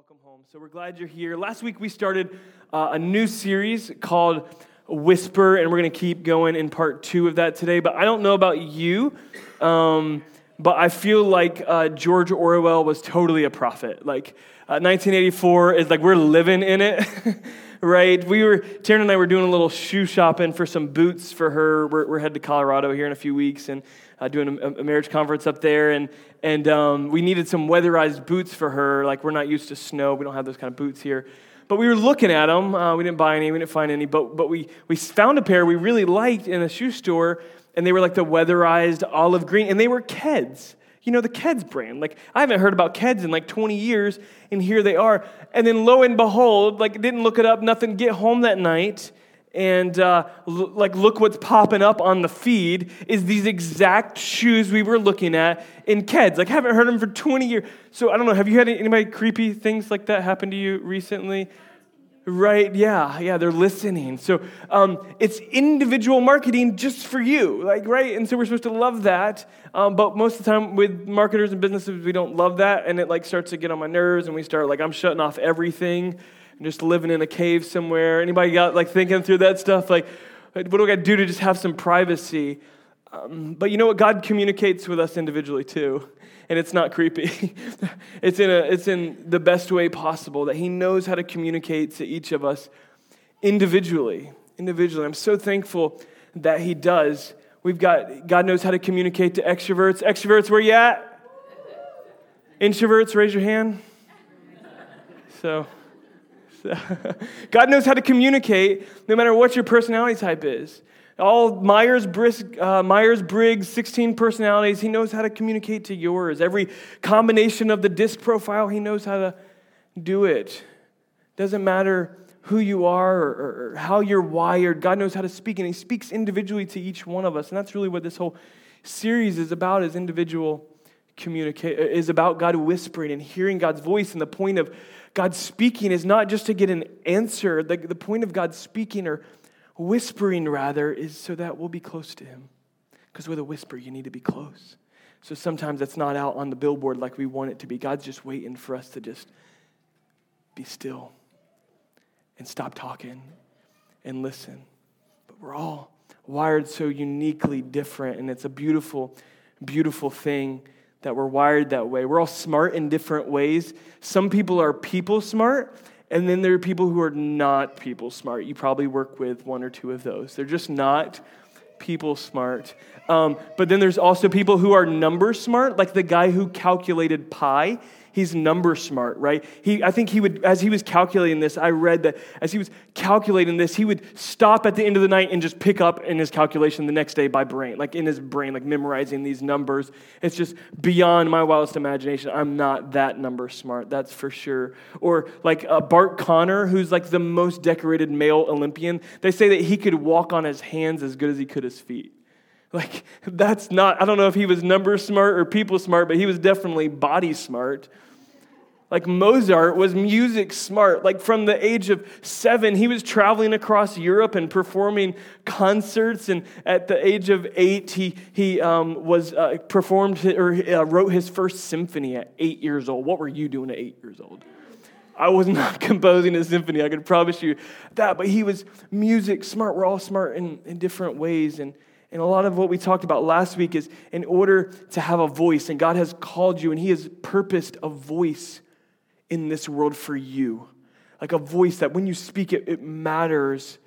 welcome home. So we're glad you're here. Last week we started uh, a new series called Whisper, and we're going to keep going in part two of that today. But I don't know about you, um, but I feel like uh, George Orwell was totally a prophet. Like uh, 1984 is like we're living in it. right? We were, Taryn and I were doing a little shoe shopping for some boots for her. We're, we're headed to Colorado here in a few weeks and uh, doing a, a, marriage conference up there. And, and um, we needed some weatherized boots for her. Like, we're not used to snow, we don't have those kind of boots here. But we were looking at them. Uh, we didn't buy any, we didn't find any, but, but we, we found a pair we really liked in a shoe store, and they were like the weatherized olive green, and they were Keds. You know, the Keds brand. Like, I haven't heard about Keds in like 20 years, and here they are. And then lo and behold, like, didn't look it up, nothing, get home that night, and uh, l- like look what's popping up on the feed is these exact shoes we were looking at in Keds. Like haven't heard them for 20 years. So I don't know. Have you had anybody creepy things like that happen to you recently? Right? Yeah, yeah. They're listening. So um, it's individual marketing just for you, like right. And so we're supposed to love that. Um, but most of the time with marketers and businesses, we don't love that, and it like starts to get on my nerves, and we start like I'm shutting off everything and just living in a cave somewhere. Anybody got like thinking through that stuff? Like, what do I got to do to just have some privacy? Um, but you know what? God communicates with us individually too, and it's not creepy. it's in a, it's in the best way possible that He knows how to communicate to each of us individually. Individually, I'm so thankful that He does. We've got God knows how to communicate to extroverts. Extroverts, where you at? Introverts, raise your hand. So. God knows how to communicate no matter what your personality type is. All Myers uh, Briggs, 16 personalities, he knows how to communicate to yours. Every combination of the disc profile, he knows how to do it. Doesn't matter who you are or, or how you're wired, God knows how to speak, and he speaks individually to each one of us. And that's really what this whole series is about is individual communicate is about God whispering and hearing God's voice. And the point of God speaking is not just to get an answer. The, the point of God speaking or whispering, rather, is so that we'll be close to Him. Because with a whisper, you need to be close. So sometimes it's not out on the billboard like we want it to be. God's just waiting for us to just be still and stop talking and listen. But we're all wired so uniquely different, and it's a beautiful, beautiful thing that we're wired that way. We're all smart in different ways. Some people are people smart, and then there are people who are not people smart. You probably work with one or two of those. They're just not people smart. Um, but then there's also people who are number smart, like the guy who calculated pi he's number smart, right? He, I think he would, as he was calculating this, I read that as he was calculating this, he would stop at the end of the night and just pick up in his calculation the next day by brain, like in his brain, like memorizing these numbers. It's just beyond my wildest imagination. I'm not that number smart, that's for sure. Or like uh, Bart Conner, who's like the most decorated male Olympian. They say that he could walk on his hands as good as he could his feet. Like, that's not, I don't know if he was number smart or people smart, but he was definitely body smart. Like Mozart was music smart. Like from the age of seven, he was traveling across Europe and performing concerts. And at the age of eight, he, he um, was uh, performed or uh, wrote his first symphony at eight years old. What were you doing at eight years old? I was not composing a symphony, I can promise you that. But he was music smart. We're all smart in, in different ways. And and a lot of what we talked about last week is in order to have a voice, and God has called you and He has purposed a voice in this world for you. Like a voice that when you speak it, it matters.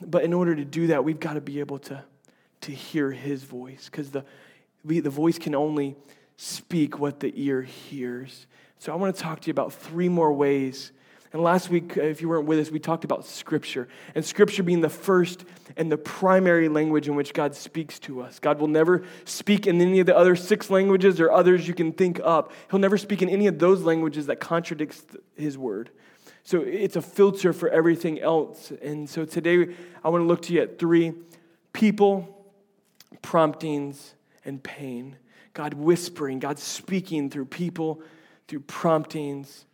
But in order to do that, we've got to be able to, to hear His voice because the, the voice can only speak what the ear hears. So I want to talk to you about three more ways and last week, uh, if you weren't with us, we talked about Scripture, and Scripture being the first and the primary language in which God speaks to us. God will never speak in any of the other six languages or others you can think up. He'll never speak in any of those languages that contradicts His word. So it's a filter for everything else. And so today, I want to look to you at three people, promptings, and pain. God whispering, God speaking through people, through promptings,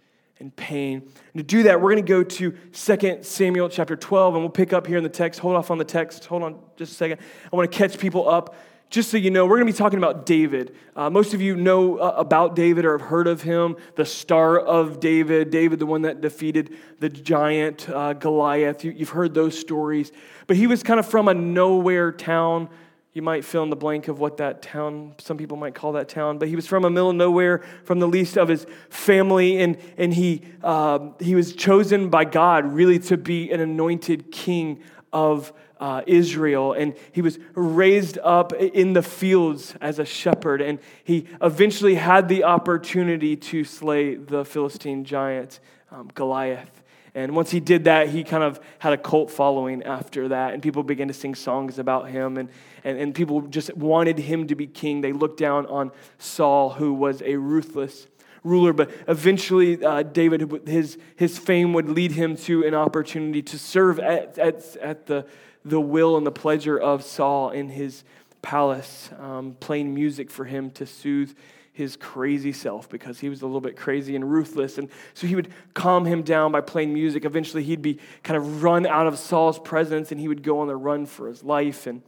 and pain. And to do that, we're going to go to 2 Samuel chapter 12, and we'll pick up here in the text. Hold off on the text. Hold on just a second. I want to catch people up just so you know, we're going to be talking about David. Uh, most of you know uh, about David or have heard of him, the star of David, David, the one that defeated the giant uh, Goliath. You, you've heard those stories. But he was kind of from a nowhere town. You might fill in the blank of what that town, some people might call that town, but he was from a middle of nowhere, from the least of his family, and, and he, uh, he was chosen by God really to be an anointed king of uh, Israel, and he was raised up in the fields as a shepherd, and he eventually had the opportunity to slay the Philistine giant um, Goliath. And once he did that, he kind of had a cult following after that, and people began to sing songs about him, and, and, and people just wanted him to be king. They looked down on Saul, who was a ruthless ruler, but eventually uh, David, his, his fame would lead him to an opportunity to serve at, at, at the the will and the pleasure of Saul in his palace, um, playing music for him to soothe his crazy self because he was a little bit crazy and ruthless. And so he would calm him down by playing music. Eventually, he'd be kind of run out of Saul's presence and he would go on the run for his life. And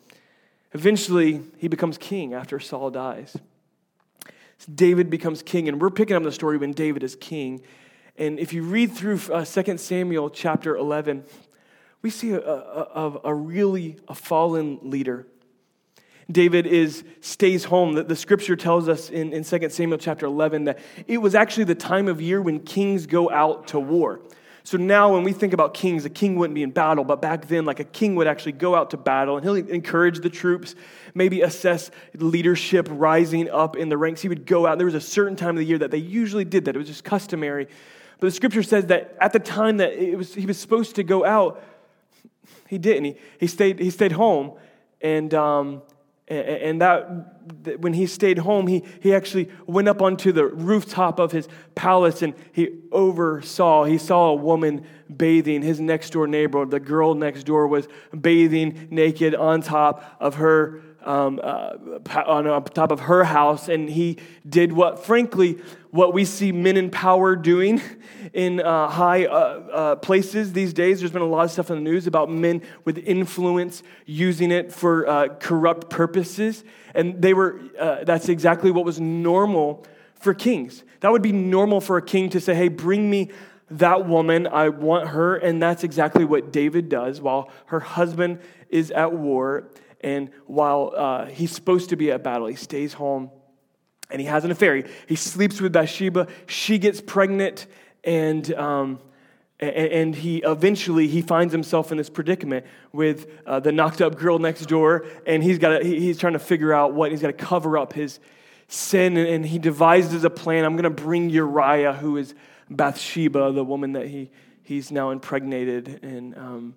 eventually, he becomes king after Saul dies. So David becomes king, and we're picking up the story when David is king. And if you read through uh, 2 Samuel chapter 11, we see a, a, a, really a fallen leader. David is stays home. The, the scripture tells us in, in 2 Samuel chapter 11 that it was actually the time of year when kings go out to war. So now when we think about kings, a king wouldn't be in battle, but back then, like a king would actually go out to battle and he'll encourage the troops, maybe assess leadership rising up in the ranks. He would go out. There was a certain time of the year that they usually did that. It was just customary. But the scripture says that at the time that it was, he was supposed to go out, he didn't. He, he, stayed, he stayed home. And, um, and that when he stayed home, he, he actually went up onto the rooftop of his palace and he oversaw, he saw a woman bathing. His next door neighbor, the girl next door, was bathing naked on top of her um, uh, on top of her house, and he did what, frankly, what we see men in power doing in uh, high uh, uh, places these days. There's been a lot of stuff in the news about men with influence using it for uh, corrupt purposes, and they were. Uh, that's exactly what was normal for kings. That would be normal for a king to say, "Hey, bring me." That woman, I want her. And that's exactly what David does while her husband is at war and while uh, he's supposed to be at battle, he stays home and he has an affair. He, he sleeps with Bathsheba. She gets pregnant, and, um, and, and, he eventually he finds himself in this predicament with uh, the knocked up girl next door, and he's got he's trying to figure out what he's got to cover up his sin, and, and he devises a plan. I'm going to bring Uriah, who is Bathsheba, the woman that he he's now impregnated, and um,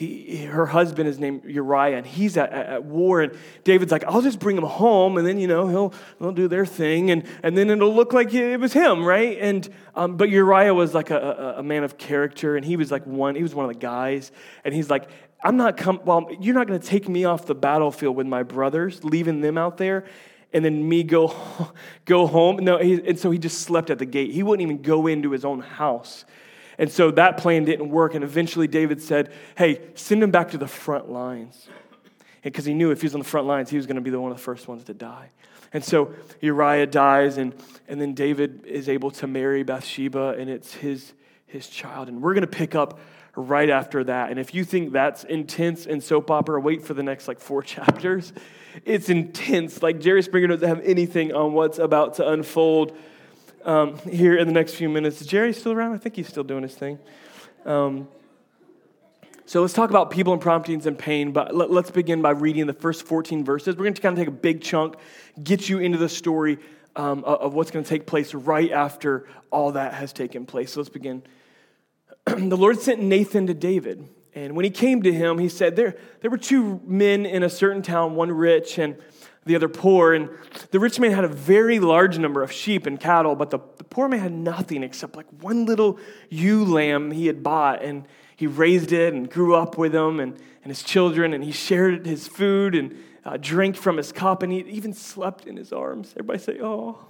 he, her husband is named Uriah, and he's at, at, war. And David's like, I'll just bring him home, and then, you know, he'll, they'll do their thing, and, and then it'll look like it was him, right? And, um, but Uriah was like a, a, a man of character, and he was like one, he was one of the guys. And he's like, I'm not come, well, you're not going to take me off the battlefield with my brothers, leaving them out there and then me go, go home. No, he, and so he just slept at the gate. He wouldn't even go into his own house. And so that plan didn't work. And eventually David said, Hey, send him back to the front lines. Because he knew if he was on the front lines, he was going to be the one of the first ones to die. And so Uriah dies, and, and then David is able to marry Bathsheba, and it's his, his child. And we're going to pick up right after that. And if you think that's intense and soap opera, wait for the next like four chapters. It's intense. Like Jerry Springer doesn't have anything on what's about to unfold um, here in the next few minutes. Is Jerry still around? I think he's still doing his thing. Um, so let's talk about people and promptings and pain, but let, us begin by reading the first 14 verses. We're going to kind of take a big chunk, get you into the story um, of what's going to take place right after all that has taken place. So let's begin. the Lord sent Nathan to David, and when he came to him, he said, there, there were two men in a certain town, one rich and the other poor. And the rich man had a very large number of sheep and cattle, but the, the poor man had nothing except like one little ewe lamb he had bought. And he raised it and grew up with him and, and his children, and he shared his food and uh, drank from his cup, and he even slept in his arms. Everybody say, Oh.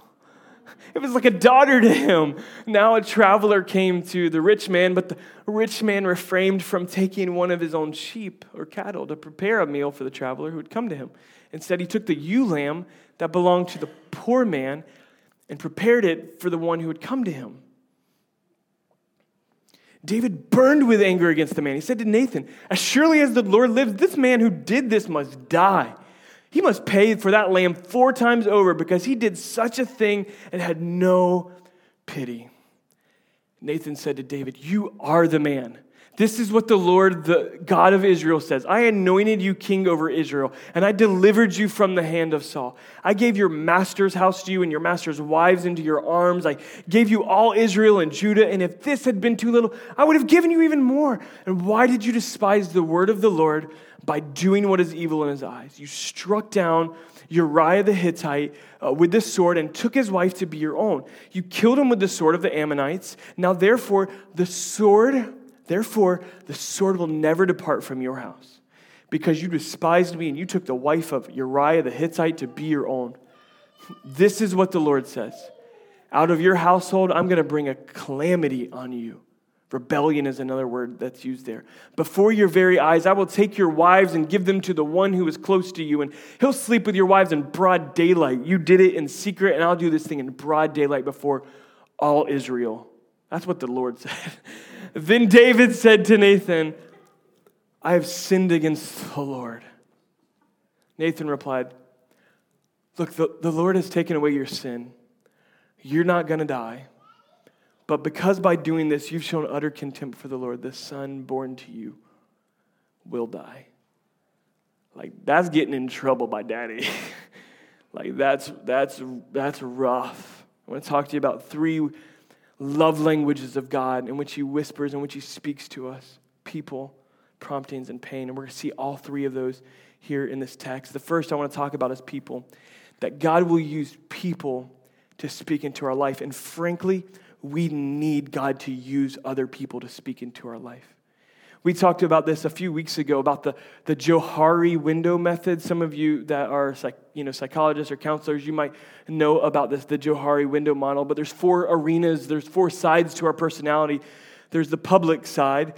It was like a daughter to him. Now a traveler came to the rich man, but the rich man refrained from taking one of his own sheep or cattle to prepare a meal for the traveler who had come to him. Instead, he took the ewe lamb that belonged to the poor man and prepared it for the one who had come to him. David burned with anger against the man. He said to Nathan, As surely as the Lord lives, this man who did this must die. He must pay for that lamb four times over because he did such a thing and had no pity. Nathan said to David, You are the man. This is what the Lord, the God of Israel, says I anointed you king over Israel, and I delivered you from the hand of Saul. I gave your master's house to you and your master's wives into your arms. I gave you all Israel and Judah, and if this had been too little, I would have given you even more. And why did you despise the word of the Lord by doing what is evil in his eyes? You struck down Uriah the Hittite uh, with the sword and took his wife to be your own. You killed him with the sword of the Ammonites. Now, therefore, the sword Therefore, the sword will never depart from your house, because you despised me and you took the wife of Uriah the Hittite to be your own. This is what the Lord says Out of your household, I'm going to bring a calamity on you. Rebellion is another word that's used there. Before your very eyes, I will take your wives and give them to the one who is close to you, and he'll sleep with your wives in broad daylight. You did it in secret, and I'll do this thing in broad daylight before all Israel. That's what the Lord said. Then David said to Nathan, I have sinned against the Lord. Nathan replied, Look, the, the Lord has taken away your sin. You're not going to die. But because by doing this you've shown utter contempt for the Lord, the son born to you will die. Like, that's getting in trouble by daddy. like, that's, that's, that's rough. I want to talk to you about three love languages of God in which He whispers, in which He speaks to us people, promptings, and pain. And we're going to see all three of those here in this text. The first I want to talk about is people, that God will use people to speak into our life. And frankly, we need God to use other people to speak into our life. We talked about this a few weeks ago about the, the Johari window method. Some of you that are psych, you know, psychologists or counselors, you might know about this, the Johari window model. But there's four arenas, there's four sides to our personality. There's the public side.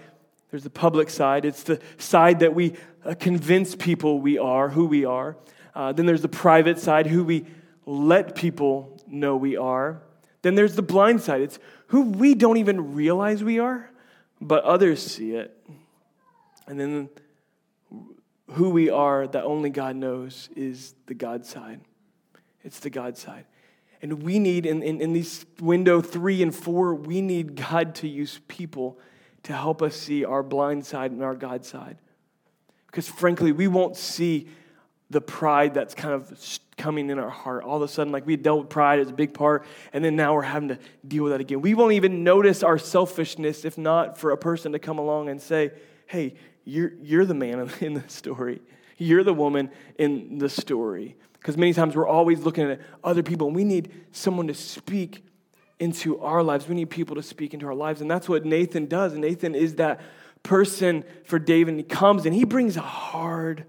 There's the public side. It's the side that we uh, convince people we are, who we are. Uh, then there's the private side, who we let people know we are. Then there's the blind side. It's who we don't even realize we are but others see it. And then who we are that only God knows is the God side. It's the God side. And we need, in, in, in these window three and four, we need God to use people to help us see our blind side and our God side. Because frankly, we won't see the pride that's kind of coming in our heart. All of a sudden, like we dealt with pride as a big part, and then now we're having to deal with that again. We won't even notice our selfishness if not for a person to come along and say, hey, you're, you're the man in the story. You're the woman in the story. Because many times we're always looking at other people, and we need someone to speak into our lives. We need people to speak into our lives. And that's what Nathan does. Nathan is that person for David. He comes and he brings a hard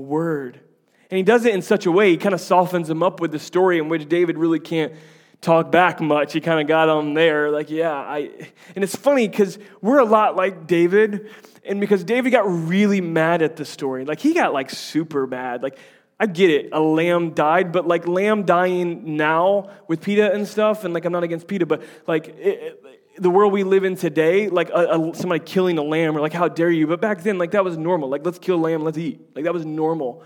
word. And he does it in such a way, he kind of softens him up with the story in which David really can't talk back much. He kind of got on there, like, yeah, I. And it's funny because we're a lot like David, and because David got really mad at the story. Like, he got like super mad. Like, I get it, a lamb died, but like lamb dying now with PETA and stuff, and like I'm not against PETA, but like it, the world we live in today, like a, a, somebody killing a lamb, or like how dare you? But back then, like that was normal. Like let's kill a lamb, let's eat. Like that was normal.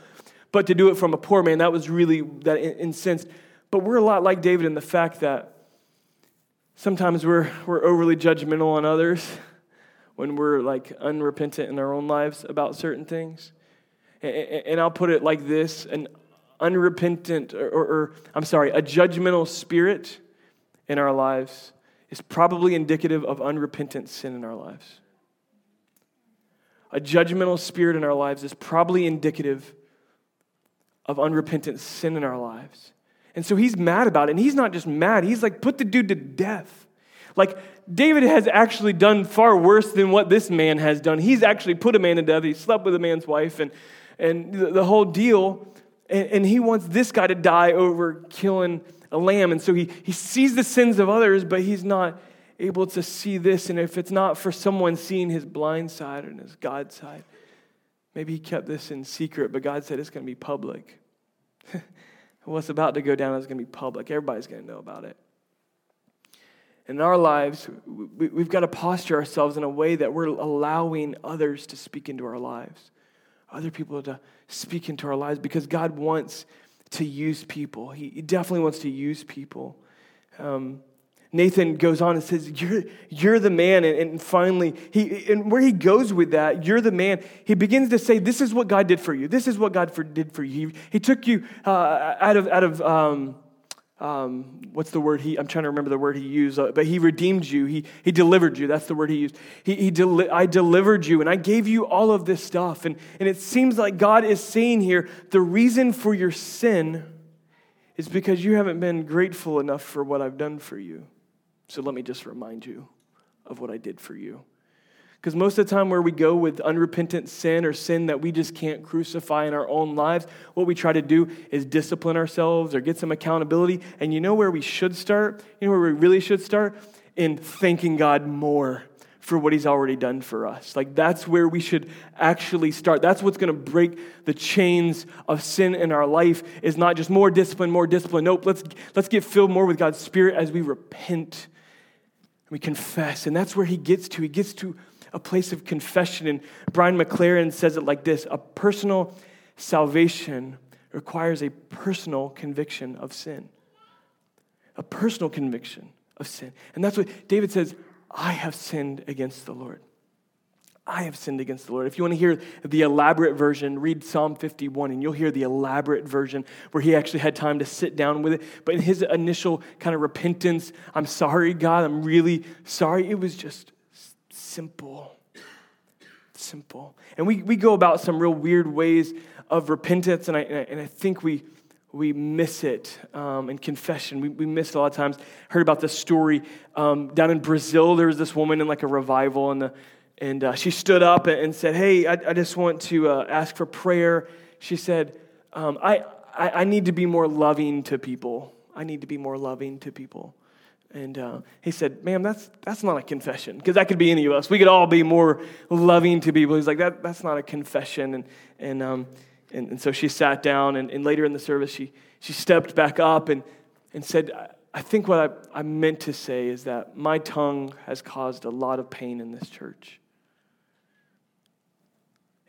But to do it from a poor man, that was really that incensed. But we're a lot like David in the fact that sometimes we're, we're overly judgmental on others when we're like unrepentant in our own lives about certain things. And, and I'll put it like this an unrepentant, or, or, or I'm sorry, a judgmental spirit in our lives is probably indicative of unrepentant sin in our lives. A judgmental spirit in our lives is probably indicative of unrepentant sin in our lives. And so he's mad about it. And he's not just mad, he's like, put the dude to death. Like, David has actually done far worse than what this man has done. He's actually put a man to death. He slept with a man's wife and, and the, the whole deal. And, and, he wants this guy to die over killing a lamb. And so he, he sees the sins of others, but he's not able to see this. And if it's not for someone seeing his blind side and his God side, maybe he kept this in secret, but God said it's going to be public. What's about to go down is going to be public. Everybody's going to know about it. In our lives, we've got to posture ourselves in a way that we're allowing others to speak into our lives, other people to speak into our lives, because God wants to use people. He definitely wants to use people. Um, Nathan goes on and says, You're, you're the man. And, and, finally, he, and where he goes with that, you're the man, he begins to say, This is what God did for you. This is what God for, did for you. He, he took you uh, out of, out of um, um, what's the word he, I'm trying to remember the word he used, uh, but he redeemed you. He, he delivered you. That's the word he used. He, he deli- I delivered you and I gave you all of this stuff. And, and it seems like God is saying here, the reason for your sin is because you haven't been grateful enough for what I've done for you. So let me just remind you of what I did for you. Because most of the time, where we go with unrepentant sin or sin that we just can't crucify in our own lives, what we try to do is discipline ourselves or get some accountability. And you know where we should start? You know where we really should start? In thanking God more for what He's already done for us. Like, that's where we should actually start. That's what's going to break the chains of sin in our life, is not just more discipline, more discipline. Nope, let's, let's get filled more with God's Spirit as we repent. We confess. And that's where He gets to. He gets to a place of confession. And Brian McLaren says it like this a personal salvation requires a personal conviction of sin. A personal conviction of sin. And that's what David says I have sinned against the Lord. I have sinned against the Lord. If you want to hear the elaborate version, read Psalm 51 and you'll hear the elaborate version where he actually had time to sit down with it. But in his initial kind of repentance, I'm sorry, God, I'm really sorry, it was just simple. Simple. And we, we go about some real weird ways of repentance, and I, and I think we, we miss it um, in confession. We, we miss it a lot of times. Heard about this story um, down in Brazil. There was this woman in like a revival, and, the, and uh, she stood up and said, Hey, I, I just want to uh, ask for prayer. She said, um, I, I, I need to be more loving to people. I need to be more loving to people. And uh, he said, Ma'am, that's, that's not a confession. Because that could be any of us. We could all be more loving to people. He's like, that, That's not a confession. And, and, um, and, and so she sat down. And, and later in the service, she, she stepped back up and, and said, I think what I, I meant to say is that my tongue has caused a lot of pain in this church.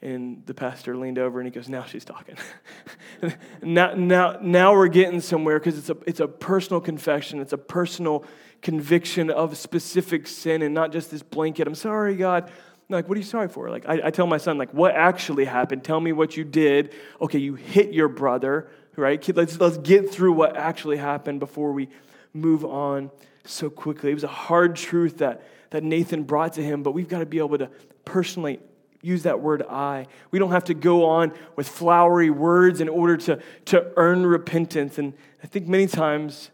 And the pastor leaned over and he goes, Now she's talking. now, now, now we're getting somewhere because it's a, it's a personal confession, it's a personal conviction of specific sin and not just this blanket. I'm sorry, God. I'm like, what are you sorry for? Like, I, I tell my son, like, what actually happened? Tell me what you did. Okay, you hit your brother, right? Let's, let's get through what actually happened before we move on so quickly. It was a hard truth that, that Nathan brought to him, but we've got to be able to personally use that word I. We don't have to go on with flowery words in order to, to earn repentance. And I think many times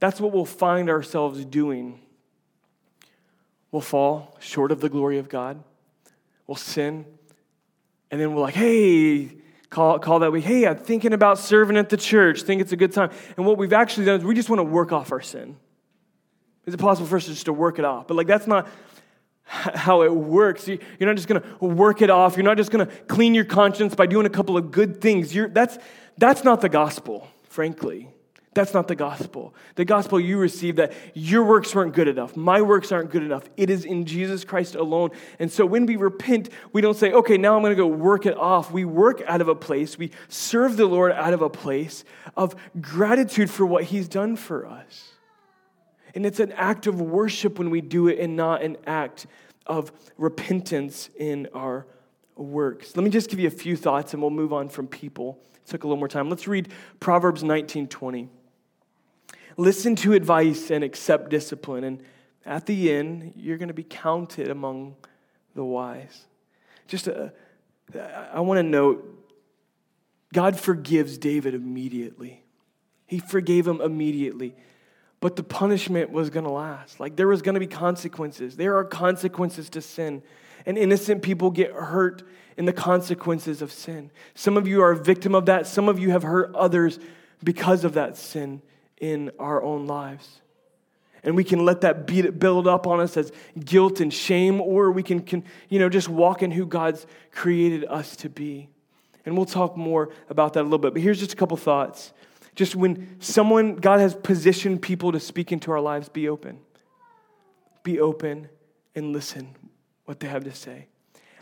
that's what we'll find ourselves doing. We'll fall short of the glory of God, we'll sin, and then we're like, hey, call, call that week, hey, I'm thinking about serving at the church, think it's a good time. And what we've actually done is we just want to work off our sin. Is it possible for us just to work it off? But like that's not how it works. You're not just going to work it off. You're not just going to clean your conscience by doing a couple of good things. You're, that's, that's not the gospel, frankly. That's not the gospel. The gospel you receive that your works weren't good enough. My works aren't good enough. It is in Jesus Christ alone. And so when we repent, we don't say, okay, now I'm going to go work it off. We work out of a place, we serve the Lord out of a place of gratitude for what He's done for us. And it's an act of worship when we do it and not an act of repentance in our works. Let me just give you a few thoughts and we'll move on from people. It took a little more time. Let's read Proverbs 19:20. Listen to advice and accept discipline and at the end you're going to be counted among the wise. Just a, I want to note God forgives David immediately. He forgave him immediately but the punishment was going to last. Like there was going to be consequences. There are consequences to sin. And innocent people get hurt in the consequences of sin. Some of you are a victim of that. Some of you have hurt others because of that sin in our own lives. And we can let that beat, build up on us as guilt and shame, or we can, can, you know, just walk in who God's created us to be. And we'll talk more about that a little bit. But here's just a couple thoughts. Just when someone, God has positioned people to speak into our lives, be open. Be open and listen what they have to say.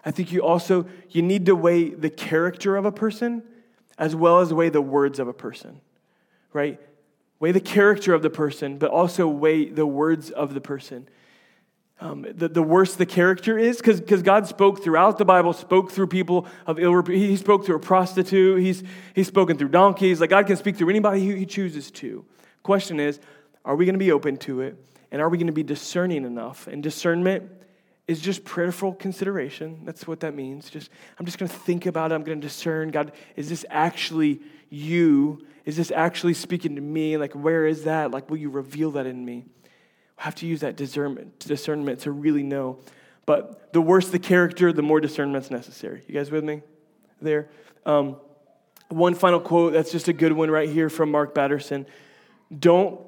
I think you also you need to weigh the character of a person as well as weigh the words of a person. Right? Weigh the character of the person, but also weigh the words of the person. Um, the, the worse the character is, because God spoke throughout the Bible, spoke through people of ill. He spoke through a prostitute. He's, he's spoken through donkeys. Like God can speak through anybody he chooses to. Question is, are we going to be open to it? And are we going to be discerning enough? And discernment is just prayerful consideration. That's what that means. Just I'm just going to think about it. I'm going to discern. God, is this actually you? Is this actually speaking to me? Like, where is that? Like, will you reveal that in me? Have to use that discernment, discernment to really know. But the worse the character, the more discernment's necessary. You guys with me there? Um, one final quote that's just a good one right here from Mark Batterson. Don't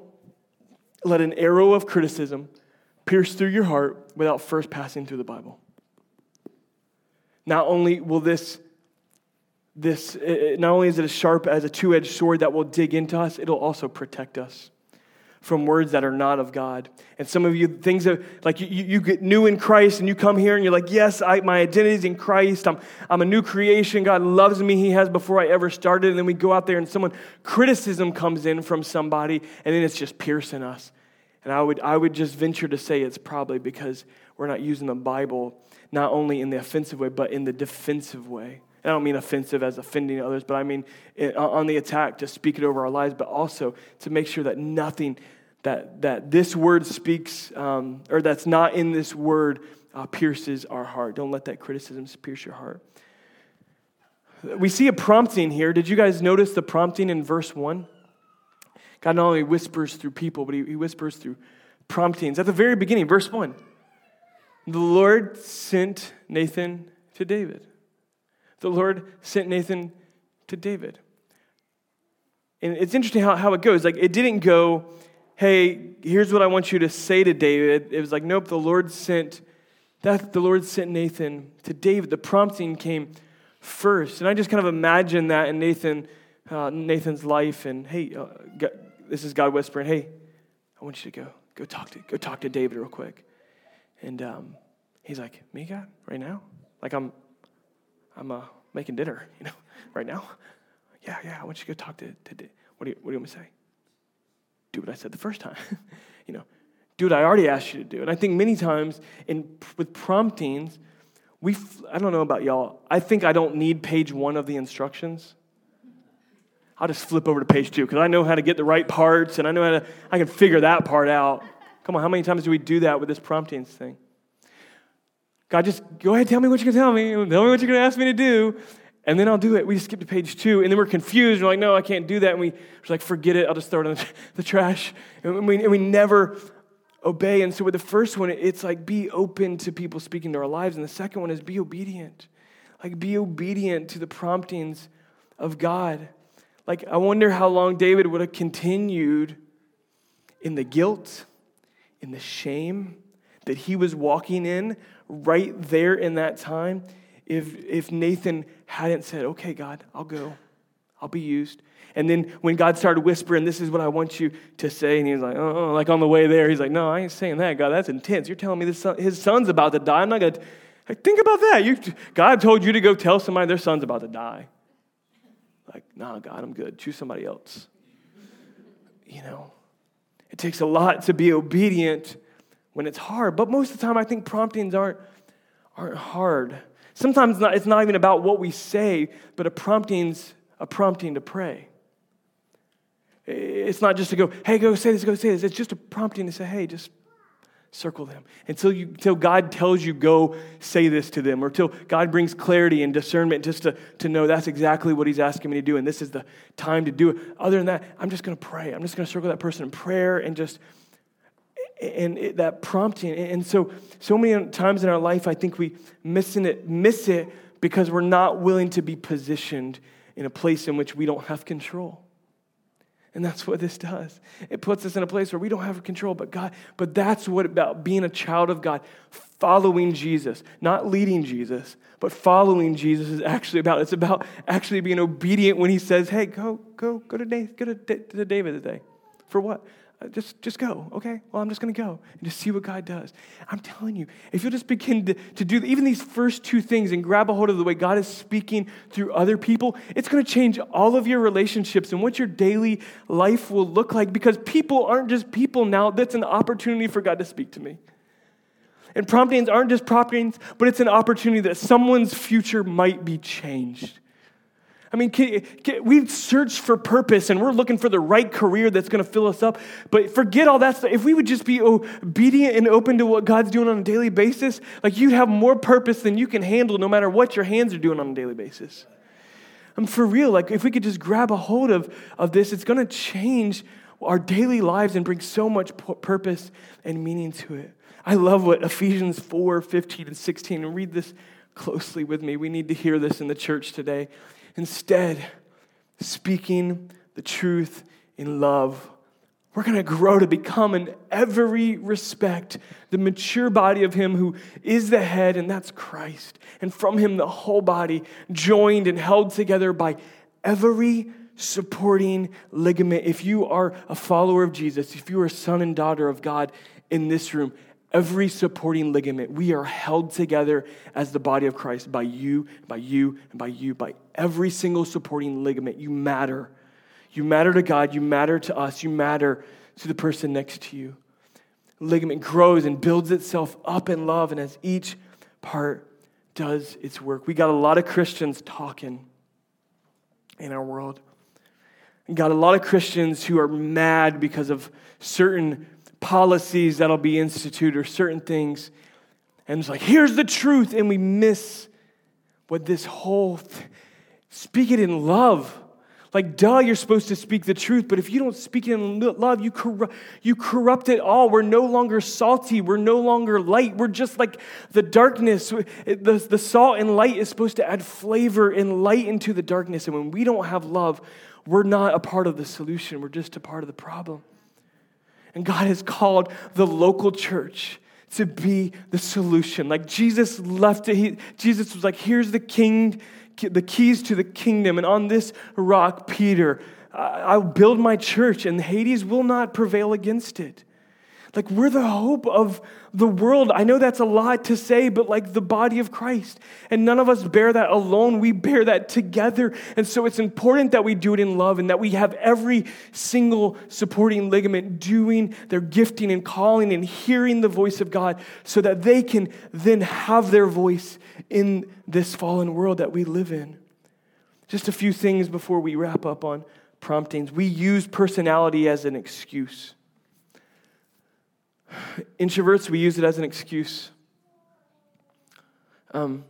let an arrow of criticism pierce through your heart without first passing through the Bible. Not only will this this not only is it as sharp as a two-edged sword that will dig into us, it'll also protect us from words that are not of God. And some of you, things that, like you, you get new in Christ and you come here and you're like, yes, I, my identity is in Christ. I'm, I'm a new creation. God loves me. He has before I ever started. And then we go out there and someone, criticism comes in from somebody and then it's just piercing us. And I would, I would just venture to say it's probably because we're not using the Bible not only in the offensive way, but in the defensive way. I don't mean offensive as offending others, but I mean on the attack to speak it over our lives, but also to make sure that nothing that, that this word speaks um, or that's not in this word uh, pierces our heart. Don't let that criticism pierce your heart. We see a prompting here. Did you guys notice the prompting in verse 1? God not only whispers through people, but he, he whispers through promptings. At the very beginning, verse 1, the Lord sent Nathan to David the Lord sent Nathan to David. And it's interesting how, how it goes. Like, it didn't go, hey, here's what I want you to say to David. It was like, nope, the Lord sent, that the Lord sent Nathan to David. The prompting came first. And I just kind of imagine that in Nathan, uh, Nathan's life. And hey, uh, God, this is God whispering, hey, I want you to go, go talk to, go talk to David real quick. And um, he's like, me, God, right now? Like I'm, I'm uh, making dinner, you know, right now. Yeah, yeah, I want you to go talk to, to what, do you, what do you want me to say? Do what I said the first time. you know, do what I already asked you to do. And I think many times in, with promptings, we, I don't know about y'all, I think I don't need page one of the instructions. I'll just flip over to page two because I know how to get the right parts and I know how to, I can figure that part out. Come on, how many times do we do that with this promptings thing? God, just go ahead, tell me what you're going to tell me. Tell me what you're going to ask me to do. And then I'll do it. We just skip to page two. And then we're confused. We're like, no, I can't do that. And we, we're like, forget it. I'll just throw it in the, the trash. And we, and we never obey. And so with the first one, it's like be open to people speaking to our lives. And the second one is be obedient. Like be obedient to the promptings of God. Like I wonder how long David would have continued in the guilt, in the shame that he was walking in right there in that time if, if Nathan hadn't said, okay, God, I'll go, I'll be used. And then when God started whispering, this is what I want you to say, and he's like, oh, like on the way there, he's like, no, I ain't saying that, God, that's intense. You're telling me this son, his son's about to die. I'm not going to, like, think about that. You, God told you to go tell somebody their son's about to die. Like, nah, God, I'm good. Choose somebody else. You know, it takes a lot to be obedient when it's hard. But most of the time, I think promptings aren't, aren't hard. Sometimes it's not, it's not even about what we say, but a prompting's a prompting to pray. It's not just to go, hey, go say this, go say this. It's just a prompting to say, hey, just circle them until you until god tells you go say this to them or till god brings clarity and discernment just to, to know that's exactly what he's asking me to do and this is the time to do it other than that i'm just going to pray i'm just going to circle that person in prayer and just and it, that prompting. And so, so many times in our life, I think we missing it, miss it because we're not willing to be positioned in a place in which we don't have control. And that's what this does. It puts us in a place where we don't have control, but God, but that's what about being a child of God, following Jesus, not leading Jesus, but following Jesus is actually about. It's about actually being obedient when he says, hey, go, go, go to, David, go to David today. For what? Uh, just, just go, okay? Well, I'm just going to go and just see what God does. I'm telling you, if you'll just begin to, to do even these first two things and grab a hold of the way God is speaking through other people, it's going to change all of your relationships and what your daily life will look like because people aren't just people now. That's an opportunity for God to speak to me. And promptings aren't just promptings, but it's an opportunity that someone's future might be changed. I mean, can, can, we've searched for purpose and we're looking for the right career that's going to fill us up. But forget all that stuff. If we would just be obedient and open to what God's doing on a daily basis, like you'd have more purpose than you can handle no matter what your hands are doing on a daily basis. I'm for real. Like, if we could just grab a hold of, of this, it's going to change our daily lives and bring so much purpose and meaning to it. I love what Ephesians 4 15 and 16, and read this closely with me. We need to hear this in the church today. Instead, speaking the truth in love, we're going to grow to become, in every respect, the mature body of Him who is the head, and that's Christ. And from Him, the whole body, joined and held together by every supporting ligament. If you are a follower of Jesus, if you are a son and daughter of God in this room, every supporting ligament. We are held together as the body of Christ by you, by you, and by you, by every single supporting ligament. You matter. You matter to God. You matter to us. You matter to the person next to you. Ligament grows and builds itself up in love, and as each part does its work. We got a lot of Christians talking in our world. Got a lot of Christians who are mad because of certain policies that'll be instituted or certain things. And it's like, here's the truth. And we miss what this whole th- speak it in love. Like, duh, you're supposed to speak the truth, but if you don't speak it in love, you, corru- you corrupt it all. We're no longer salty. We're no longer light. We're just like the darkness. The, the salt and light is supposed to add flavor and light into the darkness. And when we don't have love, we're not a part of the solution, we're just a part of the problem. And God has called the local church to be the solution. Like Jesus left it, he, Jesus was like, here's the king, the keys to the kingdom. And on this rock, Peter, I'll build my church, and Hades will not prevail against it. Like, we're the hope of the world. I know that's a lot to say, but like the body of Christ. And none of us bear that alone. We bear that together. And so it's important that we do it in love and that we have every single supporting ligament doing their gifting and calling and hearing the voice of God so that they can then have their voice in this fallen world that we live in. Just a few things before we wrap up on promptings. We use personality as an excuse. Introverts, we use it as an excuse. Um,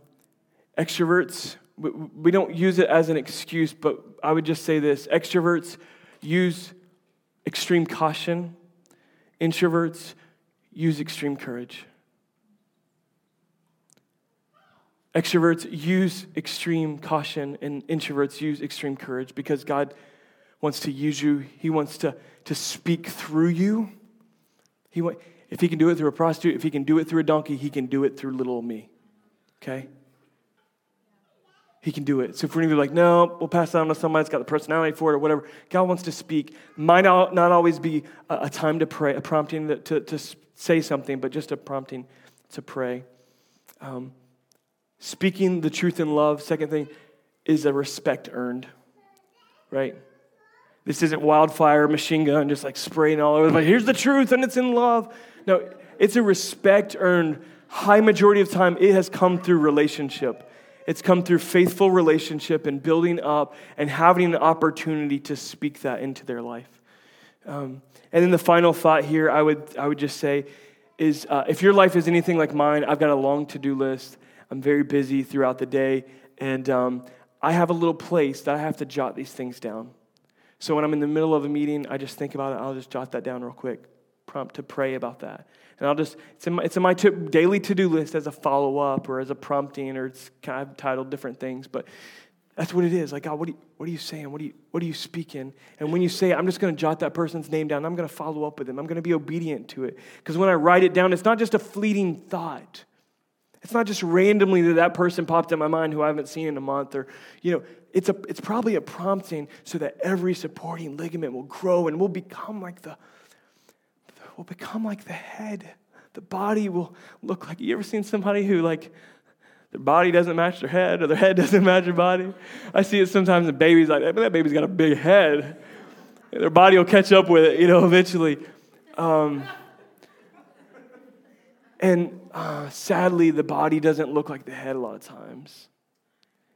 extroverts, we, we don't use it as an excuse, but I would just say this extroverts use extreme caution, introverts use extreme courage. Extroverts use extreme caution, and introverts use extreme courage because God wants to use you. He wants to, to speak through you. He, went, if he can do it through a prostitute, if he can do it through a donkey, he can do it through little me. Okay? He can do it. So if we're going to be like, no, we'll pass that on to somebody that's got the personality for it or whatever, God wants to speak. Might not always be a, time to pray, a prompting to, to, to say something, but just a prompting to pray. Um, speaking the truth in love, second thing, is a respect earned, right? This isn't wildfire, machine gun, just like spraying all over. But here's the truth, and it's in love. No, it's a respect earned. High majority of time, it has come through relationship. It's come through faithful relationship and building up and having an opportunity to speak that into their life. Um, and then the final thought here, I would, I would just say, is uh, if your life is anything like mine, I've got a long to do list. I'm very busy throughout the day, and um, I have a little place that I have to jot these things down. So when I'm in the middle of a meeting, I just think about it. I'll just jot that down real quick, prompt to pray about that. And I'll just, it's in my, it's in my to, daily to do list as a follow up or as a prompting, or it's kind of titled different things. But That's what it is. Like, God, what are you, what are you saying? What are you, what are you speaking? And when you say I'm just going to jot that person's name down. I'm going to follow up with them. I'm going to be obedient to it. Because when I write it down, it's not just a fleeting thought. It's not just randomly that that person popped in my mind who I haven't seen in a month or, you know, it's, a, it's probably a prompting so that every supporting ligament will grow and we'll become like the, we'll become like the head. The body will look like, you ever seen somebody who like, their body doesn't match their head or their head doesn't match their body? I see it sometimes in babies like that, that baby's got a big head. Their body will catch up with it, you know, eventually. Um, and uh, sadly, the body doesn't look like the head a lot of times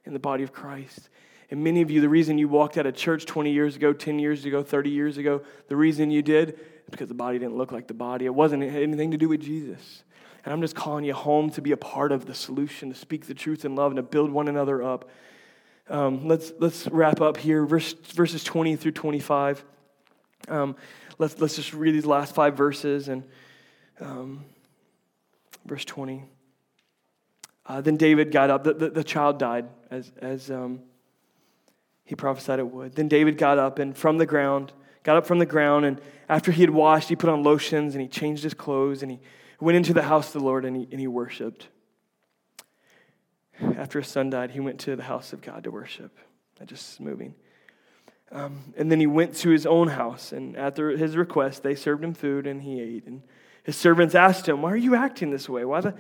in the body of Christ. And many of you, the reason you walked out of church 20 years ago, 10 years ago, 30 years ago, the reason you did because the body didn't look like the body. It wasn't anything to do with Jesus. And I'm just calling you home to be a part of the solution, to speak the truth in love, and to build one another up. Um, let's, let's wrap up here, Verse, verses 20 through 25. Um, let's, let's just read these last five verses. And um, verse 20. Uh, then David got up. The, the, the child died as, as um, he prophesied it would. Then David got up and from the ground, got up from the ground, and after he had washed, he put on lotions and he changed his clothes and he went into the house of the Lord and he, and he worshiped. After his son died, he went to the house of God to worship. That just moving. Um, and then he went to his own house, and at his request, they served him food and he ate. And his servants asked him, Why are you acting this way? Why the,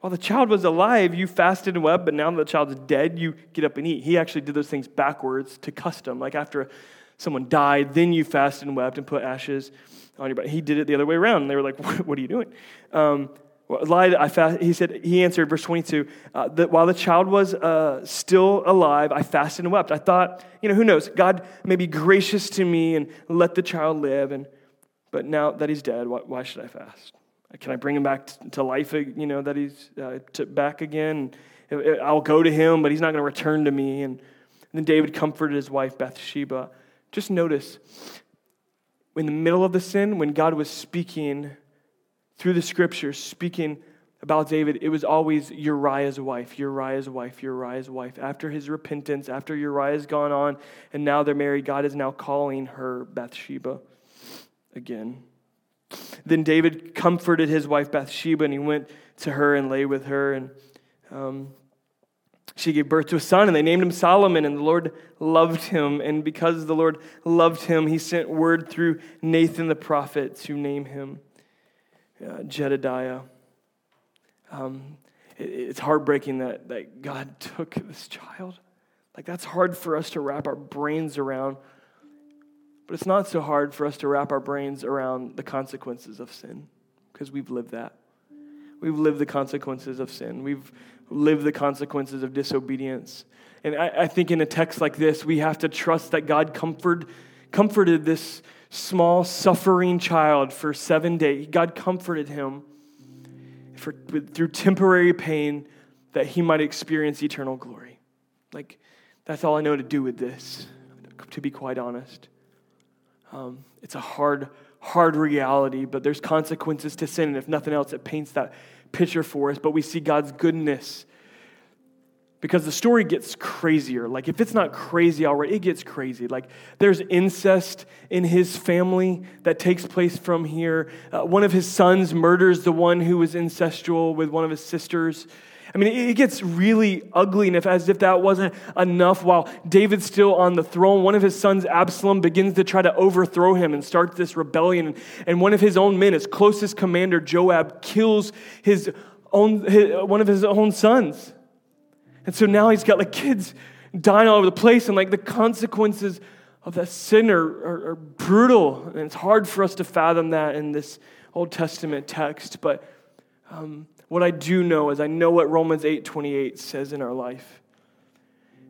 while the child was alive, you fasted and wept, but now that the child's dead, you get up and eat. He actually did those things backwards to custom. Like after someone died, then you fasted and wept and put ashes on your body. He did it the other way around. And they were like, What are you doing? Um, lied, I fast, he said, he answered, verse 22, uh, that while the child was uh, still alive, I fasted and wept. I thought, you know, who knows? God may be gracious to me and let the child live. And but now that he's dead, why, why should I fast? Can I bring him back to life, you know, that he's uh, back again? I'll go to him, but he's not going to return to me. And then David comforted his wife, Bathsheba. Just notice, in the middle of the sin, when God was speaking through the scriptures, speaking about David, it was always Uriah's wife, Uriah's wife, Uriah's wife. After his repentance, after Uriah's gone on, and now they're married, God is now calling her Bathsheba again. Then David comforted his wife Bathsheba, and he went to her and lay with her. And um, she gave birth to a son, and they named him Solomon. And the Lord loved him. And because the Lord loved him, he sent word through Nathan the prophet to name him uh, Jedediah. Um, it, it's heartbreaking that, that God took this child. Like, that's hard for us to wrap our brains around. But it's not so hard for us to wrap our brains around the consequences of sin because we've lived that. We've lived the consequences of sin. We've lived the consequences of disobedience. And I, I think in a text like this, we have to trust that God comfort, comforted this small, suffering child for seven days. God comforted him for, through temporary pain that he might experience eternal glory. Like, that's all I know to do with this, to be quite honest. Um, it's a hard, hard reality, but there's consequences to sin. And if nothing else, it paints that picture for us. But we see God's goodness because the story gets crazier. Like, if it's not crazy already, it gets crazy. Like, there's incest in his family that takes place from here. Uh, one of his sons murders the one who was incestual with one of his sisters. I mean, it gets really ugly, and if, as if that wasn't enough, while David's still on the throne, one of his sons, Absalom, begins to try to overthrow him and start this rebellion. And one of his own men, his closest commander, Joab, kills his own, his, one of his own sons. And so now he's got like kids dying all over the place, and like the consequences of that sin are, are, are brutal. And it's hard for us to fathom that in this Old Testament text, but. Um, what I do know is I know what Romans 8:28 says in our life.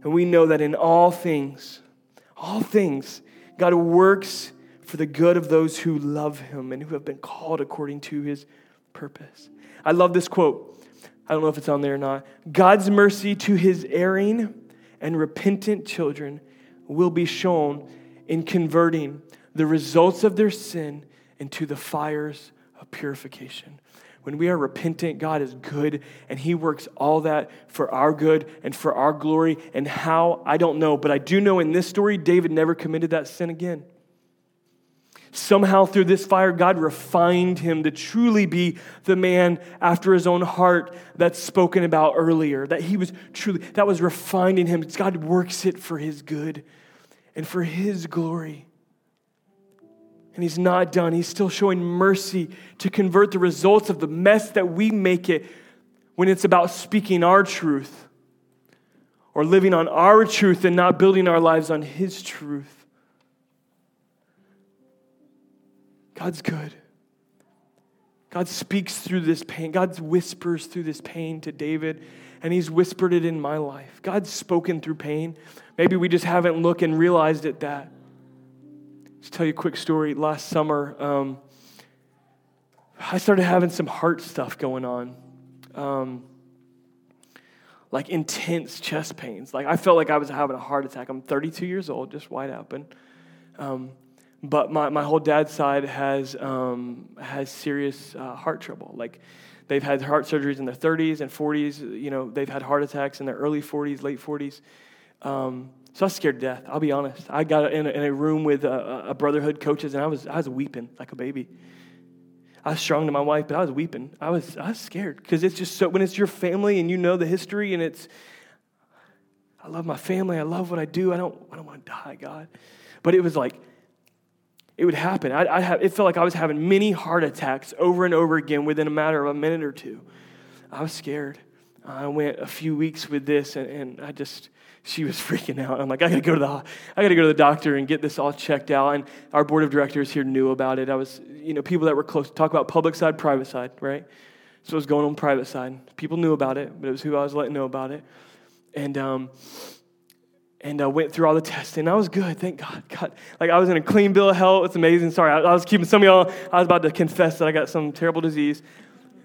And we know that in all things, all things, God works for the good of those who love him and who have been called according to his purpose. I love this quote. I don't know if it's on there or not. God's mercy to his erring and repentant children will be shown in converting the results of their sin into the fires of purification. When we are repentant, God is good and He works all that for our good and for our glory. And how, I don't know, but I do know in this story, David never committed that sin again. Somehow, through this fire, God refined him to truly be the man after his own heart that's spoken about earlier. That he was truly, that was refining him. God works it for his good and for his glory. And he's not done. He's still showing mercy to convert the results of the mess that we make it when it's about speaking our truth or living on our truth and not building our lives on his truth. God's good. God speaks through this pain. God whispers through this pain to David, and He's whispered it in my life. God's spoken through pain. Maybe we just haven't looked and realized it that. Just tell you a quick story. Last summer, um, I started having some heart stuff going on. Um, like intense chest pains. Like I felt like I was having a heart attack. I'm 32 years old, just wide open. Um, but my, my whole dad's side has, um, has serious uh, heart trouble. Like, they've had heart surgeries in their 30s and 40s. You know, they've had heart attacks in their early 40s, late 40s. Um, so I was scared to death. I'll be honest. I got in a, in a room with a, a, brotherhood coaches, and I was, I was weeping like a baby. I was strong to my wife, but I was weeping. I was, I was scared because it's just so, when it's your family and you know the history and it's, I love my family. I love what I do. I don't, I don't want to die, God. But it was like, it would happen. I, I have, it felt like I was having many heart attacks over and over again within a matter of a minute or two. I was scared. I went a few weeks with this, and, and I just, she was freaking out. I'm like, I gotta go to the, I gotta go to the doctor and get this all checked out. And our board of directors here knew about it. I was, you know, people that were close talk about public side, private side, right? So I was going on private side. People knew about it, but it was who I was letting know about it. And um, and uh, went through all the testing. I was good, thank God. God, like I was in a clean bill of health. It's amazing. Sorry, I, I was keeping some of y'all. I was about to confess that I got some terrible disease.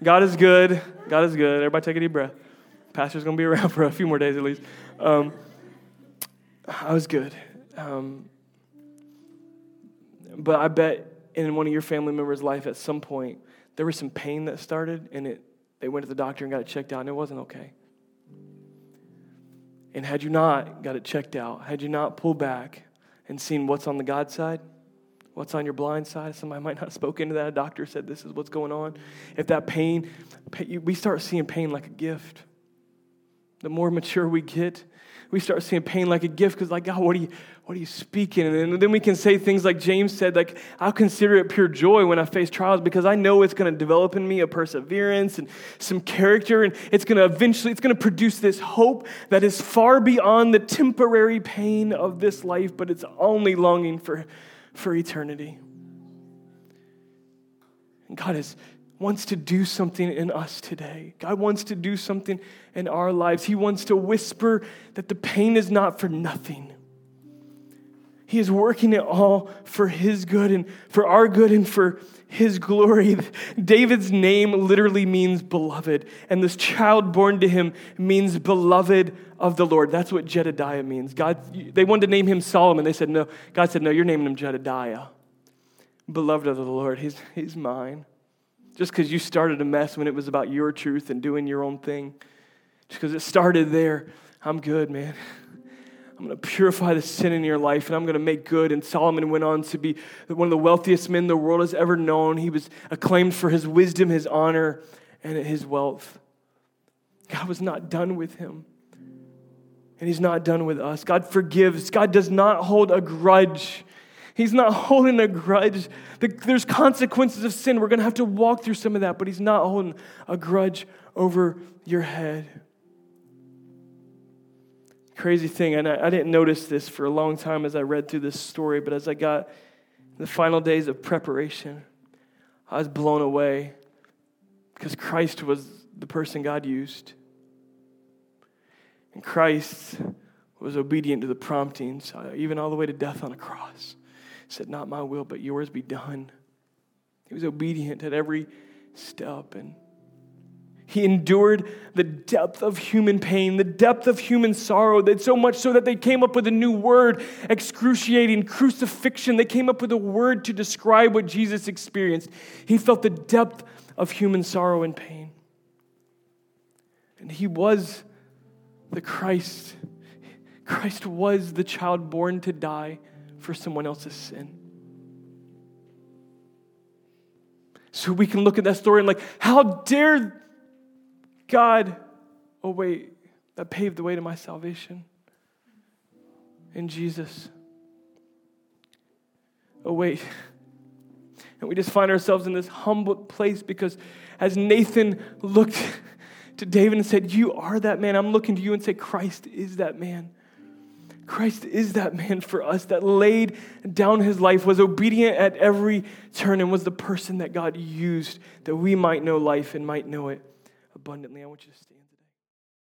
God is good. God is good. Everybody, take a deep breath. Pastor's gonna be around for a few more days at least. Um, I was good, um, but I bet in one of your family members' life at some point there was some pain that started, and it they went to the doctor and got it checked out, and it wasn't okay. And had you not got it checked out, had you not pulled back and seen what's on the God side, what's on your blind side, somebody might not have spoken to that. A doctor said, This is what's going on. If that pain, we start seeing pain like a gift. The more mature we get, we start seeing pain like a gift because, like, God, what are you, what are you speaking? And then we can say things like James said, like, I'll consider it pure joy when I face trials because I know it's going to develop in me a perseverance and some character, and it's going to eventually, it's going to produce this hope that is far beyond the temporary pain of this life, but it's only longing for, for eternity. And God is wants to do something in us today. God wants to do something in our lives. He wants to whisper that the pain is not for nothing. He is working it all for His good and for our good and for His glory. David's name literally means beloved, and this child born to him means beloved of the Lord. That's what Jedediah means. God, they wanted to name him Solomon. They said, No. God said, No, you're naming him Jedediah. Beloved of the Lord. He's, he's mine. Just because you started a mess when it was about your truth and doing your own thing, just because it started there, I'm good, man. I'm going to purify the sin in your life and I'm going to make good. And Solomon went on to be one of the wealthiest men the world has ever known. He was acclaimed for his wisdom, his honor, and his wealth. God was not done with him. And he's not done with us. God forgives. God does not hold a grudge He's not holding a grudge. There's consequences of sin. We're going to have to walk through some of that, but He's not holding a grudge over your head. Crazy thing, and I, I didn't notice this for a long time as I read through this story, but as I got the final days of preparation, I was blown away because Christ was the person God used. And Christ was obedient to the promptings, uh, even all the way to death on a cross said, Not my will, but yours be done. He was obedient at every step. And He endured the depth of human pain, the depth of human sorrow, that so much so that they came up with a new word, excruciating crucifixion. They came up with a word to describe what Jesus experienced. He felt the depth of human sorrow and pain. And he was the Christ. Christ was the child born to die for someone else's sin. So we can look at that story and, like, how dare God, oh, wait, that paved the way to my salvation in Jesus. Oh, wait. And we just find ourselves in this humble place because as Nathan looked to David and said, You are that man, I'm looking to you and say, Christ is that man. Christ is that man for us that laid down his life, was obedient at every turn, and was the person that God used that we might know life and might know it abundantly. I want you to stand.